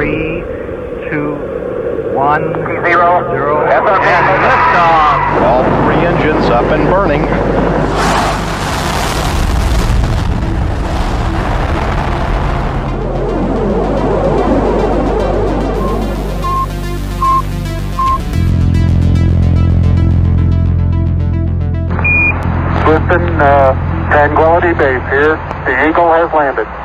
Three, two, one, Zero. zero, SRB. and liftoff. All three engines up and burning. Houston, uh, Tranquility Base here. The Eagle has landed.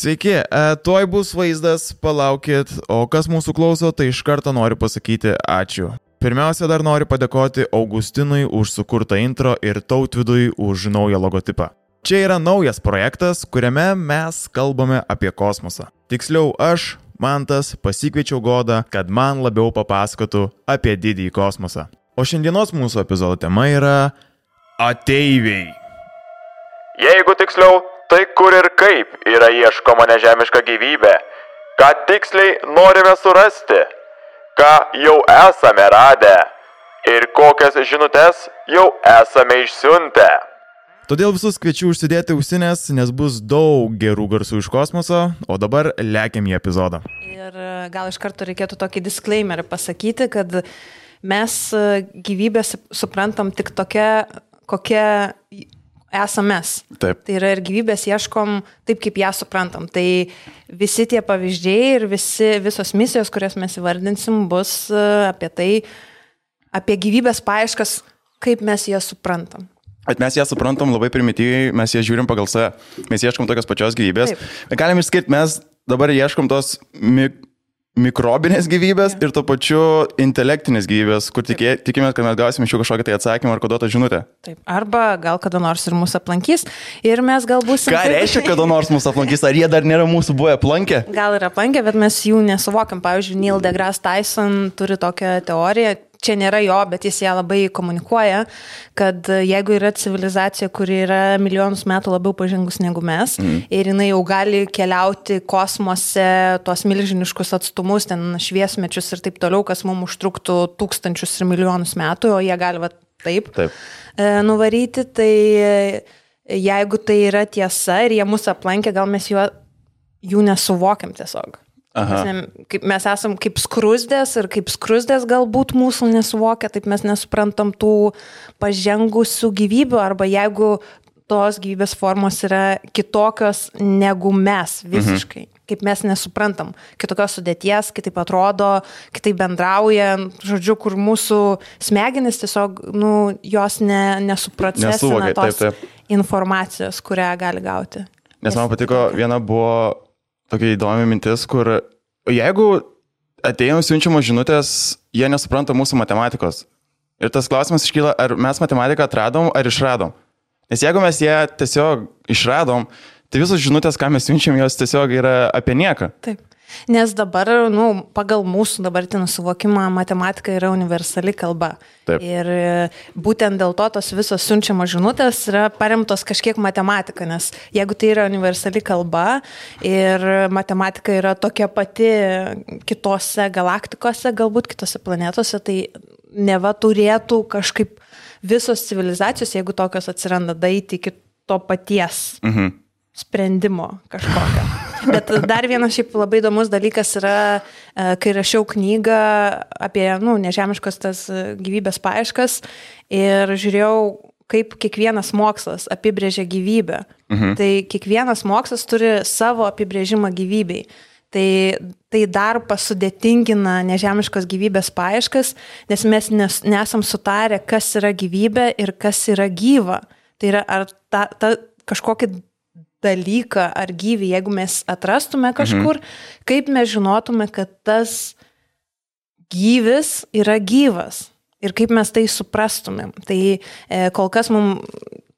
Sveiki, e, tuoj bus vaizdas, palaukit, o kas mūsų klauso, tai iš karto noriu pasakyti ačiū. Pirmiausia, dar noriu padėkoti Augustinui už sukurtą intro ir Tautvidui už naują logotipą. Čia yra naujas projektas, kuriame mes kalbame apie kosmosą. Tiksliau, aš, Mantas, pasikviečiau Godą, kad man labiau papasakotų apie didįjį kosmosą. O šiandienos mūsų epizodo tema yra ateiviai. Jeigu tiksliau, tai kur ir kaip yra ieškoma nežemiška gyvybė, ką tiksliai norime surasti, ką jau esame radę ir kokias žinutės jau esame išsiuntę. Todėl visus kviečiu užsidėti ausinės, nes bus daug gerų garsų iš kosmoso, o dabar lekiam į epizodą. Ir e, gal iš karto reikėtų tokį disclaimer pasakyti, kad mes e, gyvybę sup- suprantam tik tokia, kokia esame mes. Taip. Tai yra ir gyvybės ieškom taip, kaip ją suprantam. Tai visi tie pavyzdžiai ir visi, visos misijos, kurias mes įvardinsim, bus e, apie tai, apie gyvybės paaiškas, kaip mes jas suprantam. Bet mes ją suprantam labai primityviai, mes ją žiūrim pagal save, mes ieškom tokios pačios gyvybės. Taip. Galim išskirti, mes dabar ieškom tos mik mikrobinės gyvybės ir to pačiu intelektinės gyvybės, kur tikė, tikimės, kad mes gausime iš jų kažkokią tai atsakymą ar koduotą žinutę. Taip. Arba gal kada nors ir mūsų aplankys ir mes gal būsim... Ką reiškia, kada nors mūsų aplankys, ar jie dar nėra mūsų buvę aplankę? Gal ir aplankę, bet mes jų nesuvokiam. Pavyzdžiui, Neil deGrasse Tyson turi tokią teoriją, čia nėra jo, bet jis ją labai komunikuoja, kad jeigu yra civilizacija, kuri yra milijonus metų labiau pažengus negu mes mm. ir jinai jau gali keliauti kosmose tuos milžiniškus atstumus, ten šviesmečius ir taip toliau, kas mums užtruktų tūkstančius ir milijonus metų, o jie gali va taip, Taip. e, nuvaryti, tai e, jeigu tai yra tiesa ir jie mūsų aplankė, gal mes juo, jų nesuvokiam tiesiog. Kaip, mes esam kaip skrusdės ir kaip skrusdės galbūt mūsų nesuvokia, taip mes nesuprantam tų pažengusių gyvybių arba jeigu tos gyvybės formos yra kitokios negu mes visiškai. Mhm. Kaip mes nesuprantam, kitokios sudėties, kitaip atrodo, kitaip bendrauja, žodžiu, kur mūsų smegenys tiesiog, nu, jos ne, nesuprocesina tos taip, taip. informacijos, kurią gali gauti. Nes man patiko, viena buvo tokia įdomi mintis, kur jeigu atėjom siunčiamos žinutės, jie nesupranta mūsų matematikos. Ir tas klausimas iškyla, ar mes matematiką atradom ar išradom. Nes jeigu mes ją tiesiog išradom, tai visos žinutės, ką mes siunčiam, jos tiesiog yra apie nieką. Taip. Nes dabar, nu, pagal mūsų dabartinį suvokimą, matematika yra universali kalba. Taip. Ir e, būtent dėl to tos visos siunčiamos žinutės yra paremtos kažkiek matematika, nes jeigu tai yra universali kalba ir matematika yra tokia pati kitose galaktikose, galbūt kitose planetose, tai neva turėtų kažkaip visos civilizacijos, jeigu tokios atsiranda, daiti iki to paties Mhm. sprendimo kažkokio. Bet dar vienas šiaip labai įdomus dalykas yra, e, kai rašiau knygą apie nu, nežemiškas tas e, gyvybės paieškas ir žiūrėjau, kaip kiekvienas mokslas apibrėžia gyvybę. Mhm. Tai kiekvienas mokslas turi savo apibrėžimą gyvybei. Tai, tai dar pasudėtingina nežemiškos gyvybės paieškas, nes mes nes, nesam sutarę, kas yra gyvybė ir kas yra gyva. Tai yra ar ta, ta kažkokį dalyką ar gyvį, jeigu mes atrastume kažkur, mhm. kaip mes žinotume, kad tas gyvis yra gyvas ir kaip mes tai suprastumėm. Tai e, kol kas mums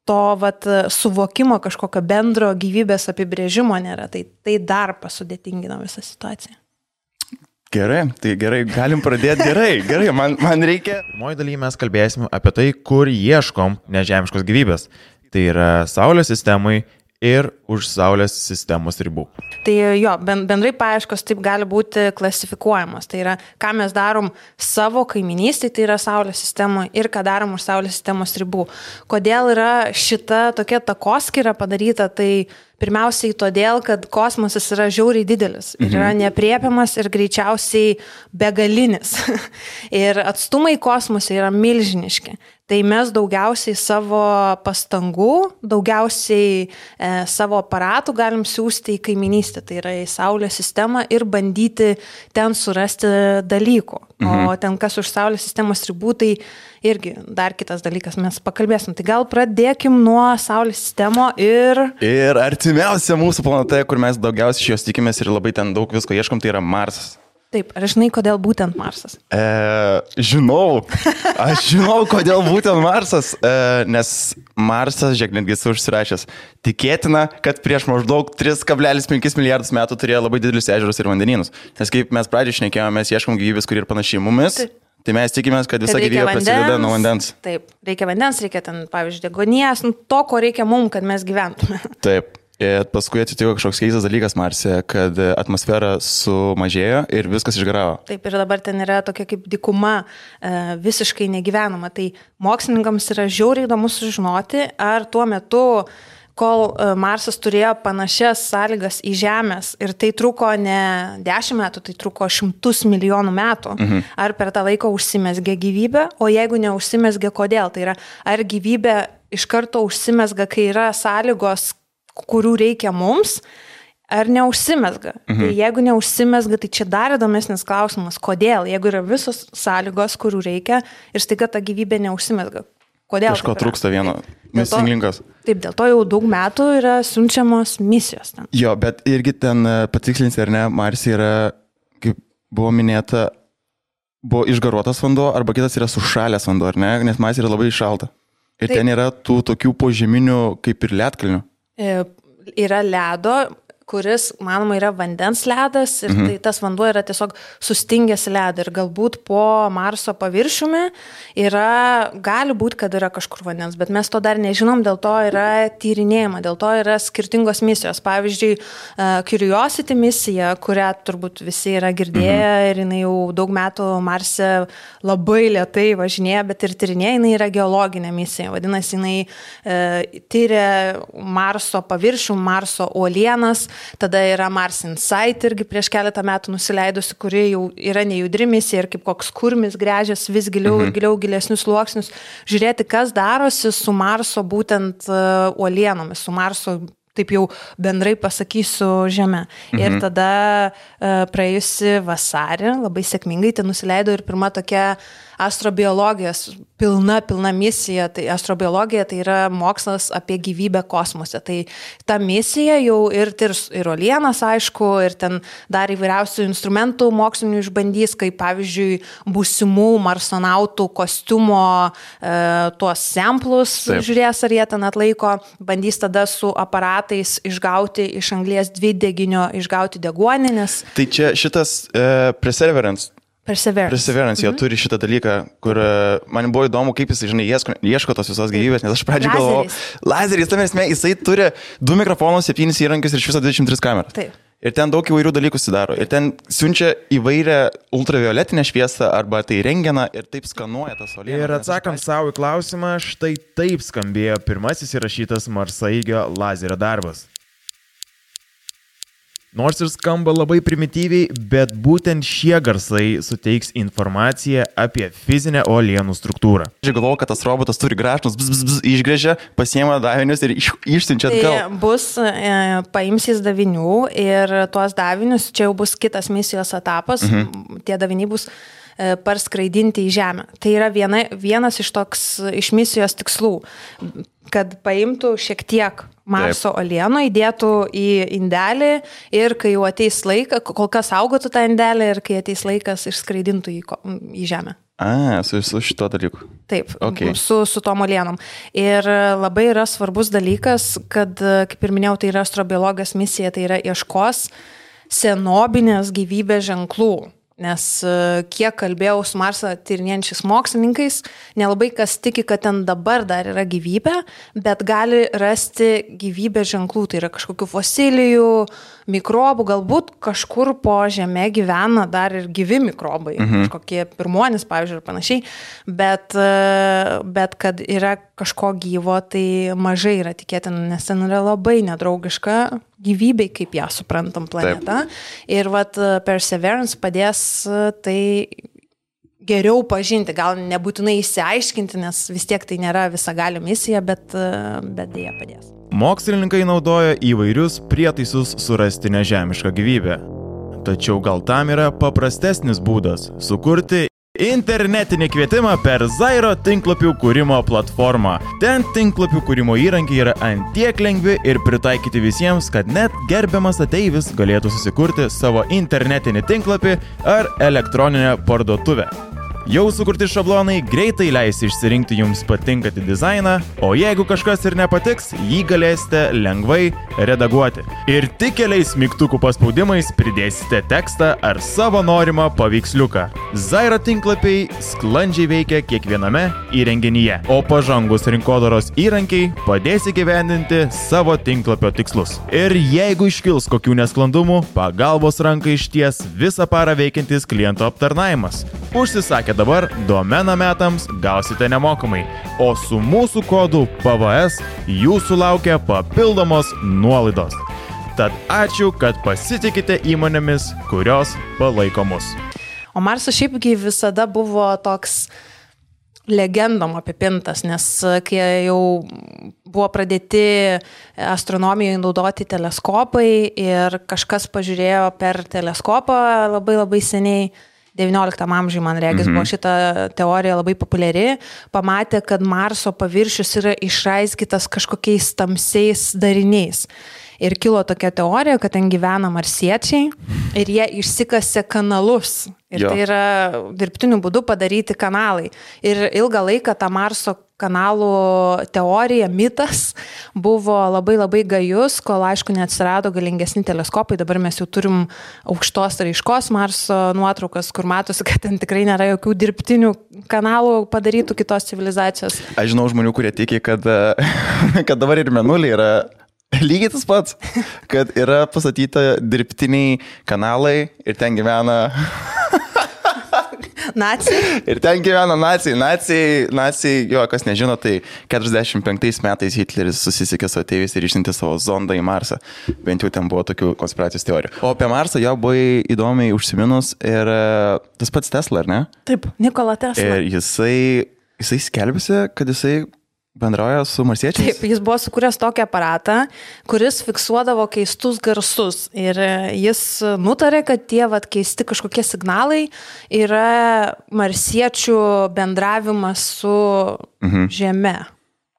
to vat, suvokimo kažkokio bendro gyvybės apibrėžimo nėra, tai tai dar pasudėtingina visą situaciją. Gerai, tai gerai, galim pradėti gerai, gerai, man, man reikia. Pirmoji dalyje mes kalbėsime apie tai, kur ieškom nežemiškos gyvybės. Tai yra Saulės sistemai ir už Saulės sistemos ribų. Tai jo, ben- bendrai paieškos taip gali būti klasifikuojamos. Tai yra, ką mes darom savo kaiminystėje, tai yra Saulės sistemoje ir ką darom už Saulės sistemos ribų. Kodėl yra šita tokia takoskira padaryta, tai Pirmiausiai todėl, kad kosmosas yra žiauriai didelis ir yra nepriepiamas ir greičiausiai begalinis. ir atstumai kosmose yra milžiniški. Tai mes daugiausiai savo pastangų, daugiausiai e, savo aparatų galim siūsti į kaiminystę, tai yra į Saulės sistemą ir bandyti ten surasti dalykų. Mhm. O ten kas už Saulės sistemos ribų, tai irgi dar kitas dalykas, mes pakalbėsim. Tai gal pradėkim nuo Saulės sistemo ir... Ir artimiausia mūsų planeta, kur mes daugiausiai jos tikimės ir labai ten daug visko ieškom, tai yra Marsas. Taip, ar žinai, kodėl būtent Marsas? E, žinau, aš žinau, kodėl būtent Marsas, e, nes Marsas, žiūrėk, netgi esu užsirašęs, tikėtina, kad prieš maždaug 3,5 milijardus metų turėjo labai didelius ežerus ir vandenynus. Nes kaip mes pradžioje šnekėjome, mes ieškom gyvybės, kuri ir panašiai mumis. Taip. Tai mes tikimės, kad visa gyvybė prasideda nuo vandens. Taip, reikia vandens, reikia ten, pavyzdžiui, degonijas, nu, to, ko reikia mums, kad mes gyventume. Taip. Ir paskui atsitiko kažkoks keistas dalykas Marse, kad atmosfera sumažėjo ir viskas išgaravo. Taip, ir dabar ten yra tokia kaip dikuma, e, visiškai negyvenama. Tai mokslininkams yra žiauriai įdomu sužinoti, ar tuo metu kol e, Marsas turėjo panašias sąlygas į Žemės ir tai truko ne 10 metų, tai truko šimtus milijonų metų. Mhm. Ar per tą laiką užsimesgė gyvybė, o jeigu neužsimesgė, kodėl? Tai yra, ar gyvybė iš karto užsimesga, kai yra sąlygos, kurių reikia mums, ar neužsimesga. Mhm. Tai jeigu neužsimesga, tai čia dar įdomesnis klausimas, kodėl, jeigu yra visos sąlygos, kurių reikia ir staiga ta gyvybė neužsimesga. Kodėl? Taip yra? trūksta vieno. Misinglinkas. Taip, dėl to jau daug metų yra siunčiamos misijos ten. Jo, bet irgi ten e, patikslinti, ar ne, Marse yra, kaip buvo minėta, buvo išgaruotas vanduo, arba kitas yra sušalęs vanduo, ar ne, nes Marse yra labai šalta. Ir Taip. ten yra tų tokių požeminių, kaip ir lietkalnių. E, Yra ledo, kuris, manoma, yra vandens ledas ir mhm. tai tas vanduo yra tiesiog sustingęs ledą ir galbūt po Marso paviršiumi yra, gali būti, kad yra kažkur vandens, bet mes to dar nežinom, dėl to yra tyrinėjama, dėl to yra skirtingos misijos. Pavyzdžiui, e, Curiosity misija, kurią turbūt visi yra girdėję mhm. ir jinai jau daug metų Marse labai lietai važinėja, bet ir tyrinėja, jinai yra geologinė misija. Vadinasi, jinai e, tyria Marso paviršių, Marso uolienas, tada yra Mars Insight irgi prieš keletą metų nusileidusi, kuri jau yra nejudri misija ir kaip koks kurmis grežės vis giliau mhm. ir giliau gilesnius sluoksnius, žiūrėti, kas darosi su Marso būtent e, uolienomis, su Marso taip jau bendrai pasakysiu žemę. Mhm. Ir tada e, praėjusi vasarį labai sėkmingai ten nusileido ir pirma tokia astrobiologijos pilna, pilna misija. Tai astrobiologija tai yra mokslas apie gyvybę kosmose. Tai ta misija jau ir tirs ir olienas, aišku, ir ten dar įvairiausių instrumentų mokslinių išbandys, kaip pavyzdžiui, būsimų marsonautų kostiumo e, tuos samplus, Taip. žiūrės, ar jie ten atlaiko, bandys tada su aparatais išgauti iš anglės dvideginio, išgauti deguonį, nes Tai čia šitas e, Perseverance perseverance. Perseverance, jie turi šitą dalyką, kur e, man buvo įdomu, kaip jis, žinai, ieško, ieško tos visos gyvybės, nes aš pradžioje galvojau, Lazeris. tam esmė, jisai turi du mikrofonus, septynis įrankius ir iš viso 23 kameras. Taip. Ir ten daug įvairių dalykų sudaro. Ir ten siunčia įvairią ultravioletinę šviesą arba tai renginą ir taip skanuoja tas olienas. Ir atsakant savo į klausimą, štai taip skambėjo pirmasis įrašytas Marsaigio lazerio darbas. Nors ir skamba labai primityviai, bet būtent šie garsai suteiks informaciją apie fizinę uolienų struktūrą. Aš galvoju, kad tas robotas turi gražnus, bzz, bzz, bzz, išgrėžia, pasiema davinius ir iš, išsiunčia atgal. Tai bus, e, paims jis davinių ir tuos davinius, čia jau bus kitas misijos etapas, mhm. tie daviniai bus e, parskraidinti į Žemę. Tai yra viena, vienas iš, toks, iš misijos tikslų, kad paimtų šiek tiek Marso olienų, įdėtų į indelį ir kai jau ateis laikas, kol kas saugotų tą indelį ir kai ateis laikas išskraidintų į, į Žemę. A, su, su šito dalyku. Taip, Okay. su, su tom olienom. Ir labai yra svarbus dalykas, kad, kaip ir minėjau, tai yra astrobiologijos misija, tai yra ieškos senobinės gyvybės ženklų. Nes e, kiek kalbėjau su Marsą tyrinėjančiais mokslininkais, nelabai kas tiki, kad ten dabar dar yra gyvybė, bet gali rasti gyvybės ženklų, tai yra kažkokių fosilijų, mikrobų, galbūt kažkur po žemė gyvena dar ir gyvi mikrobai, mhm. kažkokie pirmuonis, pavyzdžiui, ir panašiai, bet, e, bet kad yra kažko gyvo, tai mažai yra tikėtina, nes ten yra labai nedraugiška gyvybei, kaip ją suprantam planetą. Taip. Ir vat Perseverance padės tai geriau pažinti, gal nebūtinai įsiaiškinti, nes vis tiek tai nėra visagali misija, bet, bet dėja padės. Mokslininkai naudoja įvairius prietaisus surasti nežemišką gyvybę. Tačiau gal tam yra paprastesnis būdas - sukurti internetinį kvietimą per Zairo tinklapių kūrimo platformą. Ten tinklapių kūrimo įrankiai yra antiek lengvi ir pritaikyti visiems, kad net gerbiamas ateivis galėtų susikurti savo internetinį tinklapį ar elektroninę parduotuvę. Jau sukurti šablonai greitai leis išsirinkti jums patinkantį dizainą, o jeigu kažkas ir nepatiks, jį galėsite lengvai redaguoti. Ir tik keliais mygtukų paspaudimais pridėsite tekstą ar savo norimą paveiksliuką. Zaira tinklapiai sklandžiai veikia kiekviename įrenginyje, o pažangus rinkodaros įrankiai padės įgyvendinti savo tinklapio tikslus. Ir jeigu iškils kokių nesklandumų, pagalbos ranka išties visą parą veikiantis kliento aptarnaimas. Užsisakę dabar, domeną metams gausite nemokamai, o su mūsų kodu PVS jūsų laukia papildomos nuolaidos. Tad ačiū, kad pasitikite įmonėmis, kurios palaiko mus. O Marsas šiaipgi visada buvo toks legendom apipintas, nes kai jau buvo pradėti astronomijai naudoti teleskopai ir kažkas pažiūrėjo per teleskopą labai labai seniai, XIX amžiui, man regis, mhm. buvo šita teorija labai populiari, pamatė, kad Marso paviršius yra išraizgytas kažkokiais tamsiais dariniais. Ir kilo tokia teorija, kad ten gyvena marsiečiai ir jie išsikasė kanalus. Ir jo. tai yra dirbtiniu būdu padaryti kanalai. Ir ilgą laiką tą Marso kanalų teorija, mitas buvo labai labai gajus, kol aišku neatsirado galingesni teleskopai, dabar mes jau turim aukštos raiškos Marso nuotraukas, kur matosi, kad ten tikrai nėra jokių dirbtinių kanalų padarytų kitos civilizacijos. Aš žinau žmonių, kurie tiki, kad, kad dabar ir menulį yra Lygiai tas pats, kad yra pastatyta dirbtiniai kanalai ir ten gyvena Nacijai? Ir ten gyvena nacijai. Nacijai, nacijai jo, kas nežino, tai 45 metais Hitleris susisiekė su ateivis ir išsiuntė savo zondą į Marsą. Bent jau ten buvo tokių konspiracijos teorijų. O apie Marsą jo buvo įdomiai užsiminus ir e, tas pats Tesla, ar ne? Taip, Nikola Tesla. Ir jisai, jisai skelbėsi, kad jisai bendrauja su marsiečiais? Taip, jis buvo sukūręs tokį aparatą, kuris fiksuodavo keistus garsus. Ir jis nutarė, kad tie vat, keisti kažkokie signalai yra marsiečių bendravimas su mhm. Žeme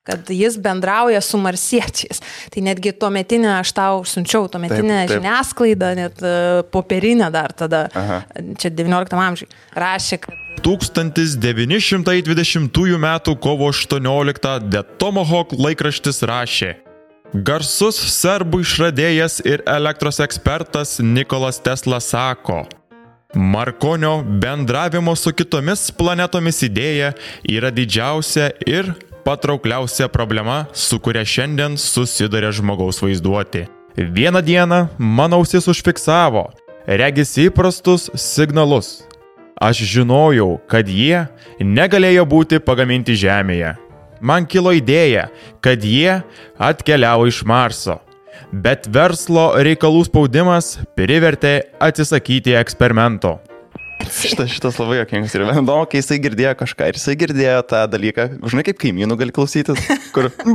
kad jis bendrauja su marsiečiais. Tai netgi tuo metinę, aš tau siunčiau, tuo metinę žiniasklaidą, net uh, popierinę dar tada, Aha. čia 19 amžiui, rašė, kad 1920 m. kovo 18 The Tomahawk laikraštis rašė. Garsus serbų išradėjas ir elektros ekspertas Nikolas Tesla sako, Markonio bendravimo su kitomis planetomis idėja yra didžiausia ir patraukliausia problema, su kuria šiandien susiduria žmogaus vaizduoti. Vieną dieną mano ausis užfiksavo, regis įprastus signalus, Aš žinojau, kad jie negalėjo būti pagaminti Žemėje. Man kilo idėja, kad jie atkeliavo iš Marso. Bet verslo reikalų spaudimas privertė atsisakyti eksperimento. Šitas, šitas labai jokingas ir įdomu, kai jisai girdėjo kažką ir jisai girdėjo tą dalyką, žinai, kaip kaimynų gali klausytis, kur...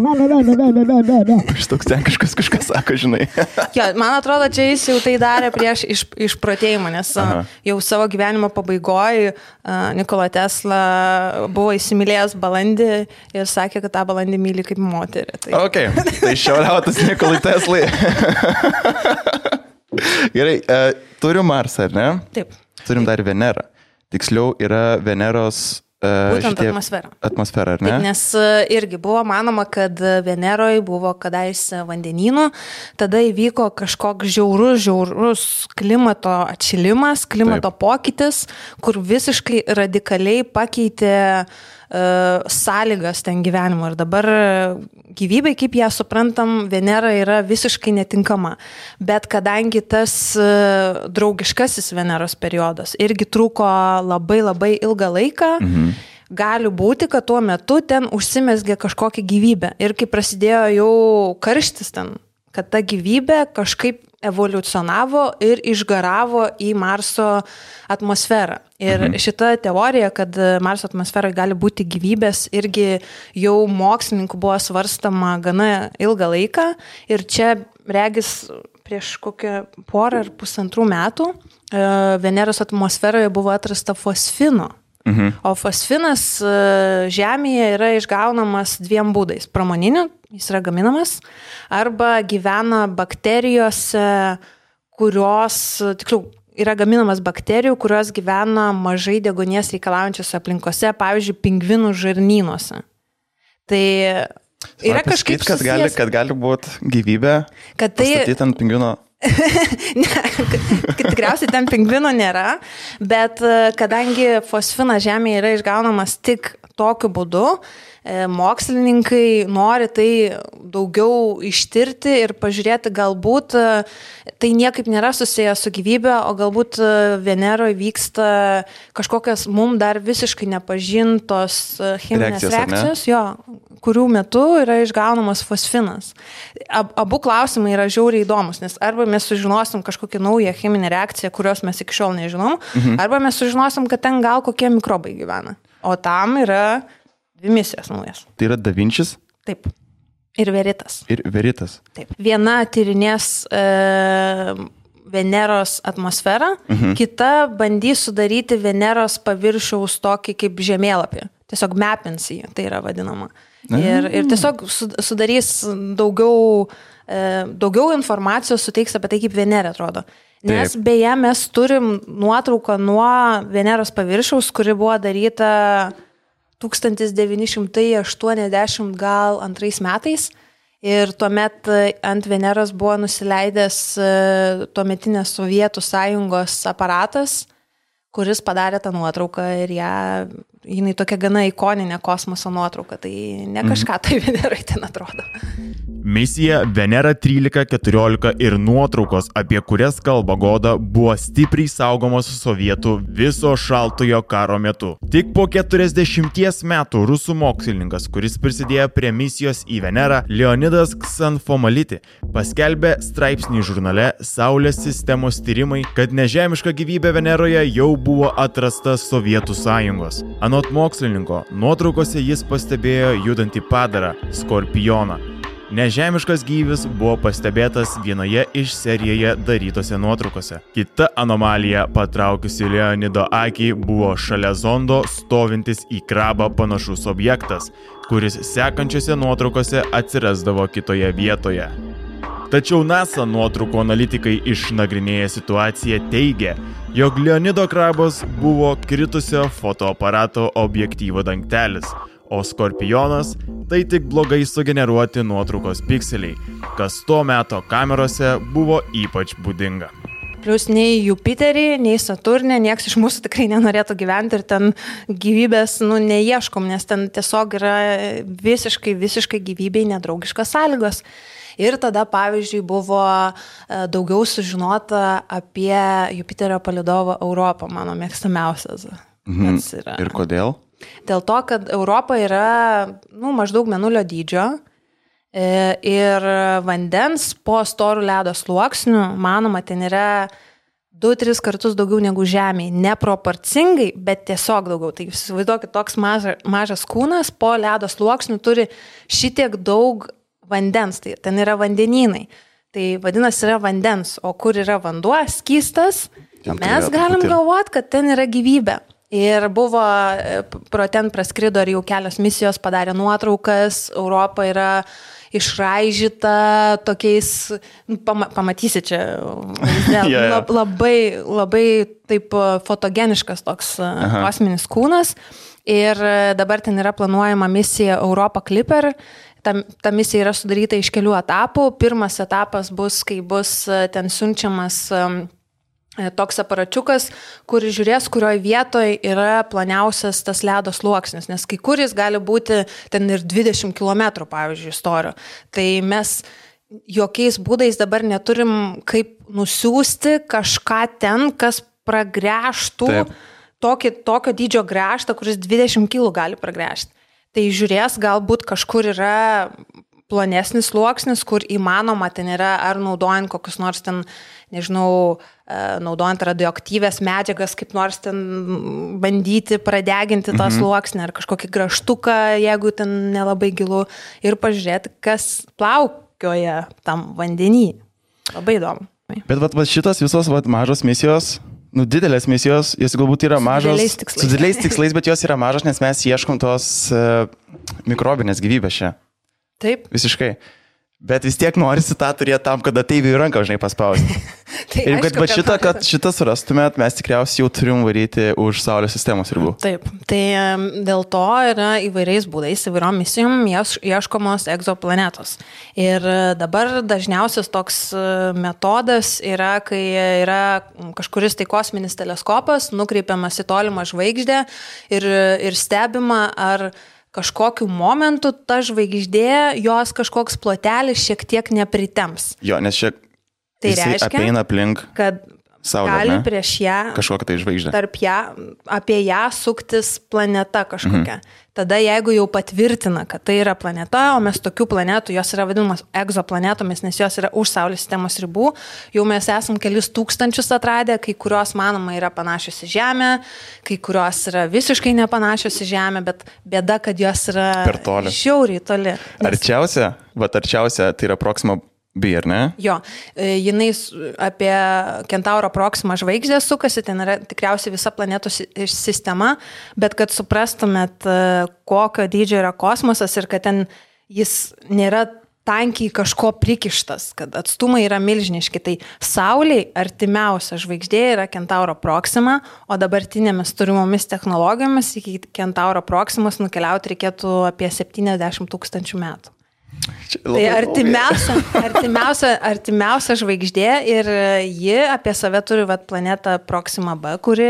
Šitoks ten kažkas kažką sako, žinai. jo, man atrodo, čia jis jau tai darė prieš iš, išprotėjimą, nes Aha. jau savo gyvenimo pabaigoje Nikola Tesla buvo įsimylėjęs balandį ir sakė, kad tą balandį myli kaip moterį. Tai... Ok, tai šiauriautas Nikolai Teslai. Gerai, uh, turiu Marsą, ar ne? Taip. Turim dar Venerą. Tiksliau yra Veneros e, Būtent šitie- atmosfera. Atmosfera, ar ne? Taip, nes e, irgi buvo manoma, kad Veneroje buvo kadaise vandenynų, tada įvyko kažkoks žiaurus, žiaurus klimato atšilimas, klimato Taip. pokytis, kur visiškai radikaliai pakeitė uh, sąlygas ten gyvenimo. Ir dabar gyvybei, kaip ją suprantam, Venera yra visiškai netinkama. Bet kadangi tas uh, draugiškasis Veneros periodas irgi truko labai labai ilgą laiką, mhm. gali būti, kad tuo metu ten užsimesgė kažkokia gyvybė. Ir kai prasidėjo jau karštis ten, kad ta gyvybė kažkaip evoliucionavo ir išgaravo į Marso atmosferą. Ir mhm. šita teorija, kad Marso atmosferoje gali būti gyvybės, irgi jau mokslininkų buvo svarstama gana ilgą laiką. Ir čia, regis, prieš kokią porą ar pusantrų metų e, Veneros atmosferoje buvo atrasta fosfino. Mhm. O fosfinas e, Žemėje yra išgaunamas dviem būdais - pramoniniu, jis yra gaminamas, arba gyvena bakterijose, kurios, tiksliau, yra gaminamas bakterijų, kurios gyvena mažai degonės reikalaujančiose aplinkose, pavyzdžiui, pingvinų žarnynuose. Tai yra kažkaip, pasakyt, kad, gali, kad gali būti gyvybė. kad tai ant pingvino. Ne, tikriausiai ten pingvino nėra, bet e, kadangi fosfinas žemėje yra išgaunamas tik tokiu būdu, mokslininkai nori tai daugiau ištirti ir pažiūrėti, galbūt e, tai niekaip nėra susiję su gyvybė, o galbūt e, Veneroje vyksta kažkokios mums dar visiškai nepažintos e, cheminės Reakcijos, reakcijos, jo, kurių metu yra išgaunamas fosfinas. Ab, abu klausimai yra žiauriai įdomus, nes arba mes sužinosim kažkokią naują cheminę reakciją, kurios mes iki šiol nežinom, mhm. arba mes sužinosim, kad ten gal kokie mikrobai gyvena. O tam yra dvi misijos naujas. Tai yra Davinčis Taip. Ir veritas. ir Veritas. Taip. Viena tyrinės e, Veneros atmosferą, mhm. kita bandys sudaryti Veneros paviršiaus tokį kaip žemėlapį. Tiesiog mapins jį, tai yra vadinama. Ir, ir tiesiog su- sudarys daugiau, e, daugiau informacijos, suteiks apie tai, kaip Venera atrodo. Nes Taip. beje, mes turim nuotrauką nuo Veneros paviršiaus, kuri buvo daryta 1980 gal antrais metais. Ir tuomet e, ant Veneros buvo nusileidęs e, tuometinės Sovietų sąjungos aparatas, kuris padarė tą nuotrauką ir ją, jinai tokia gana ikoninė kosmoso nuotrauka, tai ne kažką tai Venerai ten atrodo. Misija Venera 13-14 ir nuotraukos, apie kurias kalba Goda, buvo stipriai saugomos sovietų viso šaltojo karo metu. Tik po 40 metų rusų mokslininkas, kuris prisidėjo prie misijos į Venerą, Leonidas Ksanfomaliti, paskelbė straipsnį žurnale Saulės sistemos tyrimai, kad nežemiška gyvybė Veneroje jau buvo atrasta Sovietų sąjungos. Anot mokslininko, nuotraukose jis pastebėjo judantį padarą - skorpioną. Nežemiškas gyvis buvo pastebėtas vienoje iš serijoje darytose nuotraukose. Kita anomalija patraukusi Leonido akį buvo šalia zondo stovintis į krabą panašus objektas, kuris sekančiose nuotraukose atsirasdavo kitoje vietoje. Tačiau NASA nuotraukų analitikai išnagrinėję situaciją teigia, jog Leonido krabas buvo kritusio fotoaparato objektyvo dangtelis, o skorpionas tai tik blogai sugeneruoti nuotraukos pikseliai, kas tuo metu kamerose buvo ypač būdinga. Plius nei Jupiterį, nei Saturnė, niekas iš mūsų tikrai nenorėtų gyventi ir ten gyvybės, nu, neieškom, nes ten tiesiog yra visiškai, visiškai gyvybei nedraugiškas sąlygos. Ir tada, pavyzdžiui, buvo e, daugiau sužinota apie Jupiterio palidovą Europą, mano mėgstamiausias. Mhm. Ir kodėl? Dėl to, kad Europa yra nu, maždaug menulio dydžio e, ir vandens po storų ledo sluoksnių, manoma, ten yra 2-3 kartus daugiau negu Žemėje. Neproporcingai, bet tiesiog daugiau. Tai įsivaizduokit, toks maža, mažas kūnas po ledo sluoksnių turi šitiek daug vandens, tai ten yra vandenynai. Tai vadinasi, yra vandens, o kur yra vanduo, skystas, mes galim galvoti, kad ten yra gyvybė. Ir buvo, e, pro ten praskrido ir jau kelios misijos padarė nuotraukas, Europa yra išraižyta tokiais, nu, pama, pamatysi čia, Jo, jo. lab, labai, labai taip e, fotogeniškas toks Aha. kosminis kūnas. Ir e, dabar ten yra planuojama misija Europa Clipper. Ta, ta misija yra sudaryta iš kelių etapų. Pirmas etapas bus, kai bus e, ten siunčiamas e, toks aparačiukas, kuris žiūrės, kurioje vietoje yra planiausias tas ledo sluoksnis, nes kai kuris gali būti ten ir 20 km, pavyzdžiui, storio. Tai mes jokiais būdais dabar neturim kaip nusiųsti kažką ten, kas pragręžtų Taip. tokį, tokio dydžio gręžtą, kuris 20 kg gali pragręžti. Tai žiūrės, galbūt kažkur yra plonesnis sluoksnis, kur įmanoma ten yra, ar naudojant kokius nors ten, nežinau, e, naudojant radioaktyvės medžiagas, kaip nors ten bandyti pradeginti tą mhm. sluoksnį, ar kažkokį graštuką, jeigu ten nelabai gilu, ir pažiūrėti, kas plaukioja tam vandenį. Labai įdomu. Bet vat, vat šitos visos vat, mažos misijos, nu didelės misijos, jos galbūt yra mažos. dideliais tikslais. Su dideliais tikslais, bet jos yra mažos, nes mes ieškom tos uh, mikrobinės gyvybės čia. Taip. Visiškai. Bet vis tiek norisi tą turėti tam, kad ateiviui ranką, žinai, paspausti. Tai Ir kad aišku, va šitą, kad šitą surastumėt, mes tikriausiai jau turim varyti už Saulės sistemos ribų. Taip, tai dėl to yra įvairiais būdais, įvairiom misijom ieš- ieškomos egzoplanetos. Ir e, dabar dažniausias toks e, metodas yra, kai yra kažkuris tai kosminis teleskopas nukreipiamas į tolimą žvaigždę ir, ir stebima, ar kažkokiu momentu ta žvaigždė, jos kažkoks plotelis šiek tiek nepritems. Jo, nes čia Tai jisai reiškia, aplink kad Saulę. gali ne? prieš ją kažkokią tai žvaigždę. tarp ją, apie ją suktis planeta kažkokia. Mhm. Tada jeigu jau patvirtina, kad tai yra planeta, o mes tokių planetų, jos yra vadinamas egzoplanetomis, nes jos yra už Saulės sistemos ribų, jau mes esam kelis tūkstančius atradę, kai kurios manoma yra panašios į Žemę, kai kurios yra visiškai nepanašios į Žemę, bet bėda, kad jos yra Per toli. žiauriai toli. Nes- Arčiausia, va arčiausia, tai yra Proxima B, ar ne? Jo, e, jinai apie Kentauro Proxima žvaigždę sukasi, ten yra tikriausiai visa iš sistema, bet kad suprastumėt, e, kokio dydžio yra kosmosas ir kad ten jis nėra tankiai kažko prikištas, kad atstumai yra milžiniški. Tai Sauliai artimiausia žvaigždė yra Kentauro Proxima, o dabartinėmis turimomis technologijomis iki Kentauro Proximos nukeliauti reikėtų apie 70 tūkstančių metų. Tai artimiausia, artimiausia, artimiausia žvaigždė ir ji apie save turi vat, planetą Proxima B, kuri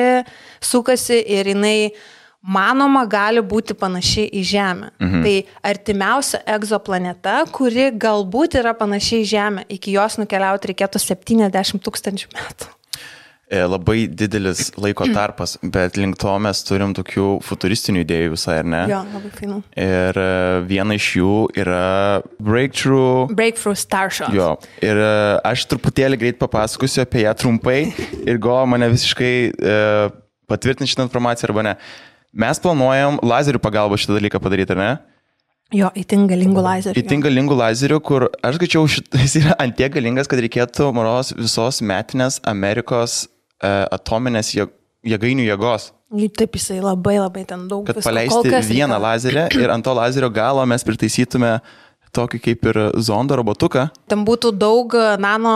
sukasi ir jinai manoma gali būti panaši į Žemę. Mhm. Tai artimiausia egzoplaneta, kuri galbūt yra panaši į Žemę, iki jos nukeliauti reikėtų 70 tūkstančių metų. E, Labai didelis laiko tarpas, bet link to mes turim tokių futuristinių idėjų visai, ar ne? Jo, labai fainu. Ir e, viena iš jų yra Breakthrough. Breakthrough Starshot. Jo, ir e, aš truputėlį greit papasakosiu apie ją trumpai ir go mane visiškai e, patvirtinti šitą informaciją arba ne. Mes planuojam lazerių pagalba šitą dalyką padaryti, ar ne? Jo, įtin galingų lazerių. Įtin galingų lazerių, kur aš skaičiau, jis yra antiek galingas, kad reikėtų maros visos metinės Amerikos atominės jėg, jėgainių jėgos. Taip, jisai labai labai ten daug. kad visko. Paleisti kas vieną reikia- lazerį ir ant to lazerio galo mes pritaisytume tokį kaip ir zondo robotuką. Ten būtų daug nano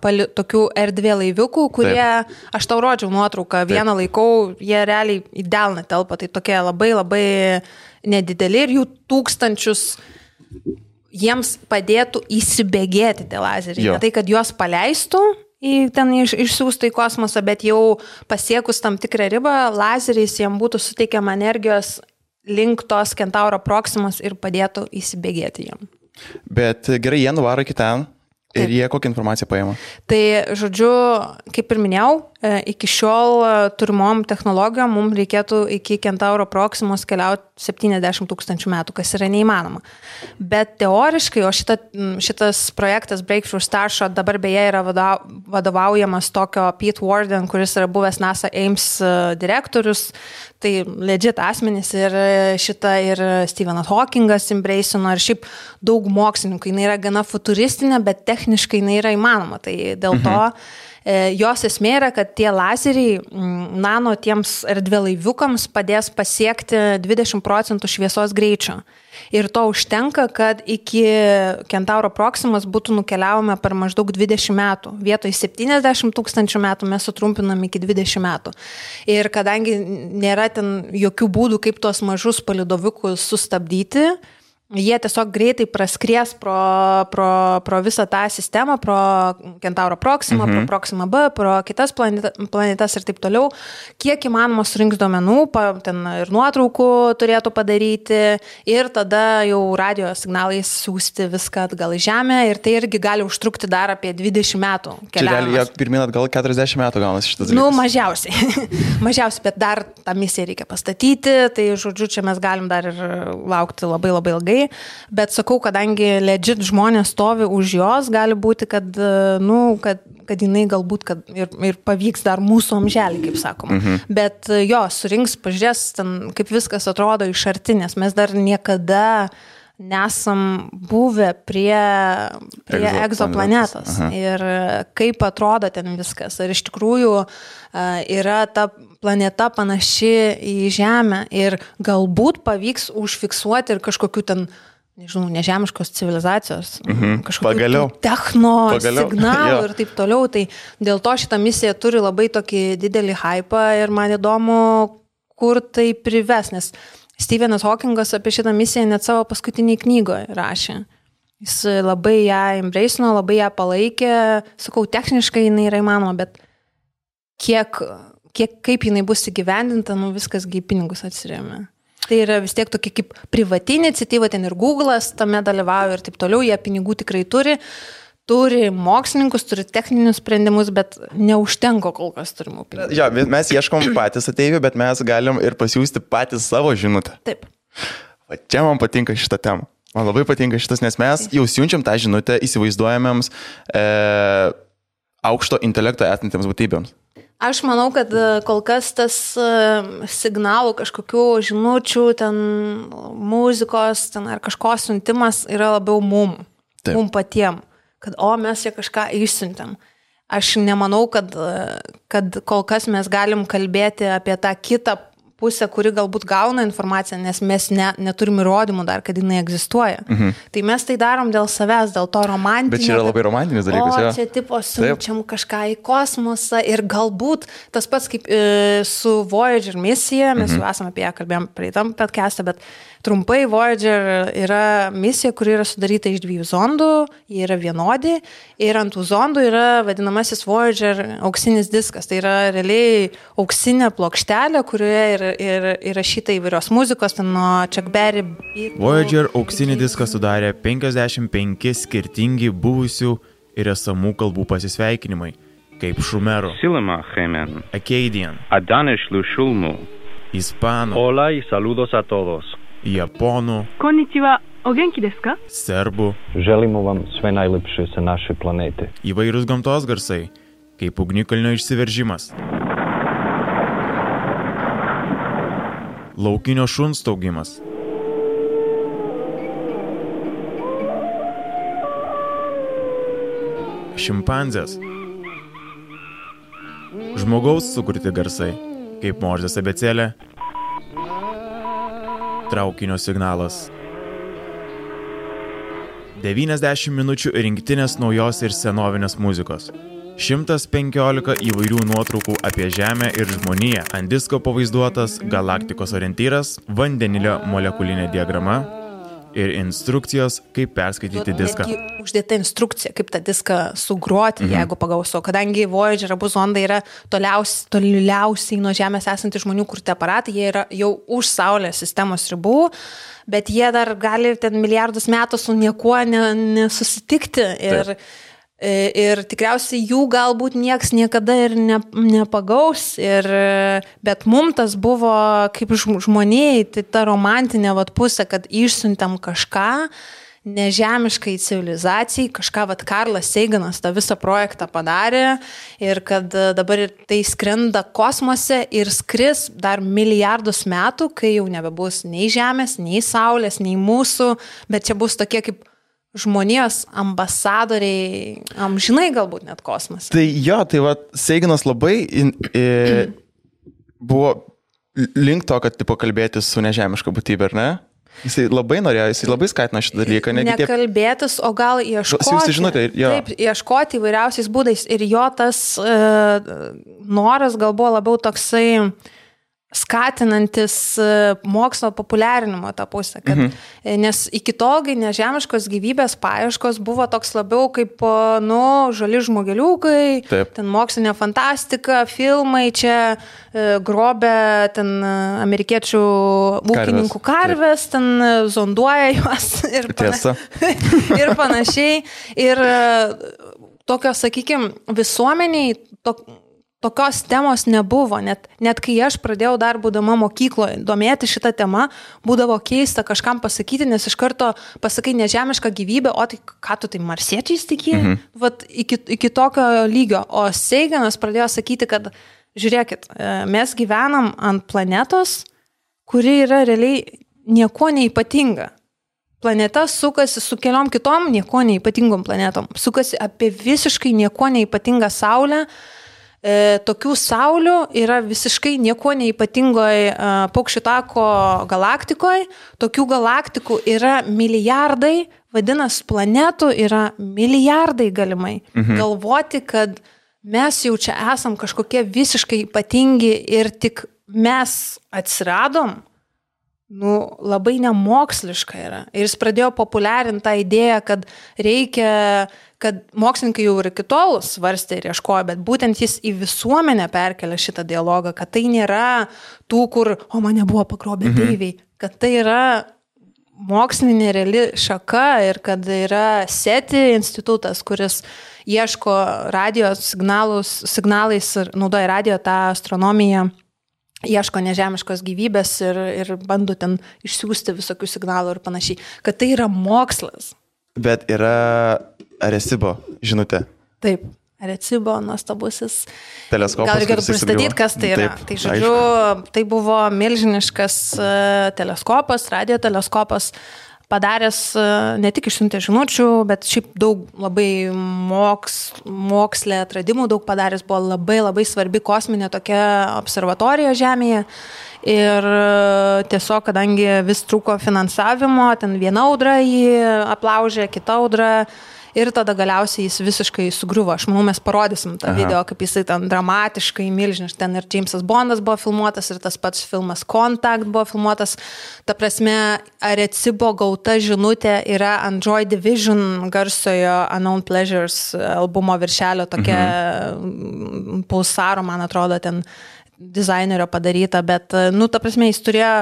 pali, tokių erdvė laiviukų, kurie, Taip. aš tau rodžiau nuotrauką, vieną laikau, jie realiai į delną telpa, tai tokie labai labai nedideli ir jų tūkstančius jiems padėtų įsibėgėti tie lazeriai. Ne tai, kad juos paleistų į ten iš, išsiųstų į kosmosą, bet jau pasiekus tam tikrą ribą, lazeriais jiems būtų suteikiama energijos link tos kentauro proksimos ir padėtų įsibėgėti jiem. Bet gerai, jie nuvaro iki ten ir Taip. jie kokią informaciją paima. Tai, žodžiu, kaip ir minėjau, e, iki šiol e, turimom technologijom mums reikėtų iki Kentauro Proximos keliauti 70 tūkstančių metų, kas yra neįmanoma. Bet teoriškai, o šita, šitas projektas Breakthrough Starshot dabar beje yra vadovaujamas tokio Pete Warden, kuris yra buvęs NASA Ames e, direktorius, tai legit asmenys ir e, šitą ir Stephenas Hawkingas embraceino ir šiaip daug mokslininkų. Jis yra gana futuristinė, bet techniškai jinai yra įmanoma. Tai dėl to E, jos esmė yra, kad tie lazeriai nano tiems erdvėlaiviukams padės pasiekti 20 procentų šviesos greičio. Ir to užtenka, kad iki Kentauro Proximas būtų nukeliavome per maždaug 20 metų. Vietoj 70 tūkstančių metų mes sutrumpinam iki 20 metų. Ir kadangi nėra ten jokių būdų, kaip tuos mažus palidoviukus sustabdyti, Jie tiesiog greitai praskries pro, pro, pro visą tą sistemą, pro Kentauro Proxima, mhm. pro Proxima B, pro kitas planeta, planetas ir taip toliau. Kiek įmanoma surinks duomenų, pa, ten ir nuotraukų turėtų padaryti ir tada jau radio signalais siūsti viską atgal į Žemę ir tai irgi gali užtrukti dar apie 20 metų. Čia gali jie pirmin atgal 40 metų gaunasi šitas Nu, dalykas. mažiausiai. mažiausiai, bet dar tą misiją reikia pastatyti, tai žodžiu, čia mes galim dar ir laukti labai labai ilgai gerai, bet sakau, kadangi legit žmonės stovi už jos, gali būti, kad, nu, kad, kad jinai galbūt kad ir, ir pavyks dar mūsų amželį, kaip sakoma. Mhm. Bet jo, surinks, pažiūrės, ten, kaip viskas atrodo iš arti, nes mes dar niekada nesam buvę prie, prie egzoplanetos ir kaip atrodo ten viskas. Ar iš tikrųjų yra ta planeta panaši į Žemę ir galbūt pavyks užfiksuoti ir kažkokiu ten nežinau, nežemiškos civilizacijos, Mhm. tų techno Pagaliau. signalų Jo. ir taip toliau. Tai dėl to šitą misiją turi labai tokį didelį hypą ir man įdomu, kur tai prives, nes Stevenas Hawkingas apie šitą misiją net savo paskutiniai knygoje rašė. Jis labai ją embraceino, labai ją palaikė, sakau, techniškai jinai yra įmanoma, bet kiek, kiek kaip jinai bus įgyvendinta, nu viskas į pinigus atsiriamė. Tai yra vis tiek tokia kaip privati iniciatyva, ten ir Google'as tame dalyvauja ir taip toliau, jie pinigų tikrai turi, turi mokslininkus, turi techninius sprendimus, bet neužtenka kol kas turimų pinigų. Jo, mes ieškom patys ateivių, bet mes galim ir pasiūsti patys savo žinutę. Taip. Va čia man patinka šitą temą. Man labai patinka šitas, nes mes jau siunčiam tą žinutę įsivaizduojamiems e, aukšto intelekto esantiems būtybėms. Aš manau, kad e, kol kas tas e, signalų kažkokių žinučių, ten muzikos, ten ar kažko siuntimas yra labiau mum, Taip. mum patiem, kad o mes čia kažką išsiuntėm. Aš nemanau, kad, kad kol kas mes galim kalbėti apie tą kitą pusę, kuri galbūt gauna informaciją, nes mes ne, neturim įrodymų dar, kad jinai egzistuoja. Mhm. Tai mes tai darom dėl savęs, dėl to romantinio. Bet čia yra labai romantinis dalykas, O, čia tipo siunčiam kažką į kosmosą ir galbūt tas pats kaip e, su Voyager misija, mes mhm. jau esame apie ją kalbėjom praeitam podcast'e, bet trumpai Voyager yra misija, kuri yra sudaryta iš dviejų zondų, jie yra vienodi ir ant tų zondų yra vadinamasis Voyager auksinis diskas. Tai yra realiai auksinė plokštelė, kurioje yra ir, įrašyta įvairios muzikos, ten nuo Chuck Berry. Voyager auksinį diską sudarė 55 skirtingi buvusių ir esamų kalbų pasisveikinimai, kaip šumerų, Acadian, Adanesh Lushulmu, ispanų, Hola y saludos a todos japonų, Konnichiwa. O genki desu ka? Serbų. Želimo vam sve najlepše sa naše planete. Įvairūs gamtos garsai, kaip ugnikalnio išsiveržimas. Laukinio šuns taugimas. Šimpanzės. Žmogaus sukurti garsai, kaip morzės abecelė traukinio signalas. 90 minučių rinktinės naujos ir senovinės muzikos. 115 įvairių nuotraukų apie Žemę ir žmoniją. Ant disko pavaizduotas galaktikos orientyras, vandenilio molekulinė diagrama ir instrukcijos, kaip perskaityti diską. Uždėta instrukcija, kaip tą diską sugroti, mhm. jeigu pagauso. Kadangi Voyager abu zondai yra toliausiai, toliausiai nuo Žemės esantys žmonių kurti aparatai, jie yra jau už Saulės sistemos ribų, bet jie dar gali ten milijardus metų su niekuo ne, nesusitikti. Ir, e, ir tikriausiai jų galbūt nieks niekada ir ne, nepagaus. Ir, bet mum tas buvo kaip žm- žmonijai, tai ta romantinė vat, pusė, kad išsiuntėm kažką nežemiškai civilizacijai, kažką vat Karlas Seiganas tą visą projektą padarė ir kad e, dabar ir tai skrenda kosmose ir skris dar milijardus metų, kai jau nebebus nei Žemės, nei Saulės, nei mūsų, bet čia bus tokie kaip žmonijos ambasadoriai, amžinai galbūt net kosmose. Tai jo, tai va, Seiginas labai in, e, buvo link to, kad tipo kalbėti su nežemiška būtybė, ar ne? Jisai labai norėjo, jisai labai skatino šitą dalyką. negi tie- Nekalbėtis, o gal ieškoti. Siųsti žinutę, jo. Taip, ieškoti įvairiausiais būdais. Ir jo tas e, noras gal buvo labiau toksai skatinantis e, mokslo populiarinimo tą pusę. Kad, mhm. Nes iki tolgi nežemiškos gyvybės paieškos buvo toks labiau kaip, o, nu, žali žmogeliukai, Taip. ten mokslinė fantastika, filmai čia e, grobė ten e, amerikiečių ūkininkų karvės, ten e, zonduoja juos ir, pana- ir panašiai. Ir e, tokio, sakykime, visuomeniai to, tokios temos nebuvo. Net, net kai aš pradėjau dar būdama mokykloje domėti šitą temą, būdavo keista kažkam pasakyti, nes iš karto pasakai nežemišką gyvybę, o tai ką tu tai marsiečiais tikėjai? Mhm. Vat iki, iki tokio lygio. O Seiganas pradėjo sakyti, kad žiūrėkit, e, mes gyvenam ant planetos, kuri yra realiai nieko neipatinga. Planeta sukasi su keliom kitom nieko neipatingom planetom. Sukasi apie visiškai nieko neipatingą Saulę. E, tokių saulių yra visiškai nieko neipatingoje e, paukščių tako galaktikoje. Tokių galaktikų yra milijardai, vadinasi, planetų yra milijardai galimai. Mhm. Galvoti, kad mes jau čia esam kažkokie visiškai ypatingi ir tik mes atsiradom, nu, labai nemoksliška yra. Ir jis pradėjo populiarinti tą idėją, kad reikia, kad mokslininkai jau ir iki tol svarstė ir ieškojo, bet būtent jis į visuomenę perkelia šitą dialogą, kad tai nėra tų, kur, o mane buvo pagrobę mhm. deiviai, kad tai yra mokslinė reali šaka ir kad yra SETI institutas, kuris ieško radio signalus, signalais ir naudoja radio tą astronomiją ieško nežemiškos gyvybės ir, ir bando ten išsiųsti visokių signalų ir panašiai. Kad tai yra mokslas. Bet yra Aresibo žinutė. Taip. Recibo, nuostabusis. Teleskopas. Gal reikėtų pristatyti, kas tai yra. Taip, tai žodžiu, aišku. tai buvo milžiniškas e, teleskopas, radio teleskopas, padaręs e, ne tik išsiuntė žinučių, bet šiaip daug labai moks, mokslė atradimų daug padaręs, buvo labai labai svarbi kosminė tokia observatorija Žemėje. Ir e, tiesiog, kadangi vis trūko finansavimo, ten viena audra jį aplaužė, kita audra. Ir tada galiausiai jis visiškai sugriuvo. Aš manau, mes parodysim tą Aha. video, kaip jisai ten dramatiškai, milžiniškai. Ten ir Jamesas Bondas buvo filmuotas, ir tas pats filmas Contact buvo filmuotas. Ta prasme, Arecibo gauta žinutė yra Android Division garsiojo Unknown Pleasures albumo viršelio tokia mhm. pulsaro, man atrodo, ten dizainerio padaryta. Bet, nu, ta prasme, jis turėjo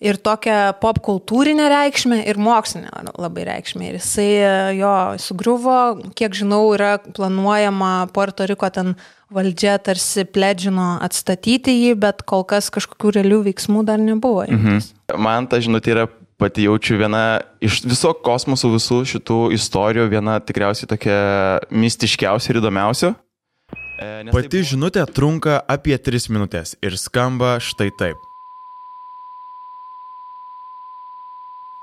ir tokią pop kultūrinę reikšmę, ir mokslinę labai reikšmę. Ir jisai jo sugriuvo, kiek žinau, yra planuojama Puerto Riko ten valdžia tarsi pledžino atstatyti jį, bet kol kas kažkokių realių veiksmų dar nebuvo. Mhm. Man ta žinutė yra pati jaučiu viena iš viso kosmoso visų šitų istorijų, viena tikriausiai tokia mistiškiausia ir įdomiausia. E, tai Pati žinutė trunka apie 3 minutės ir skamba štai taip.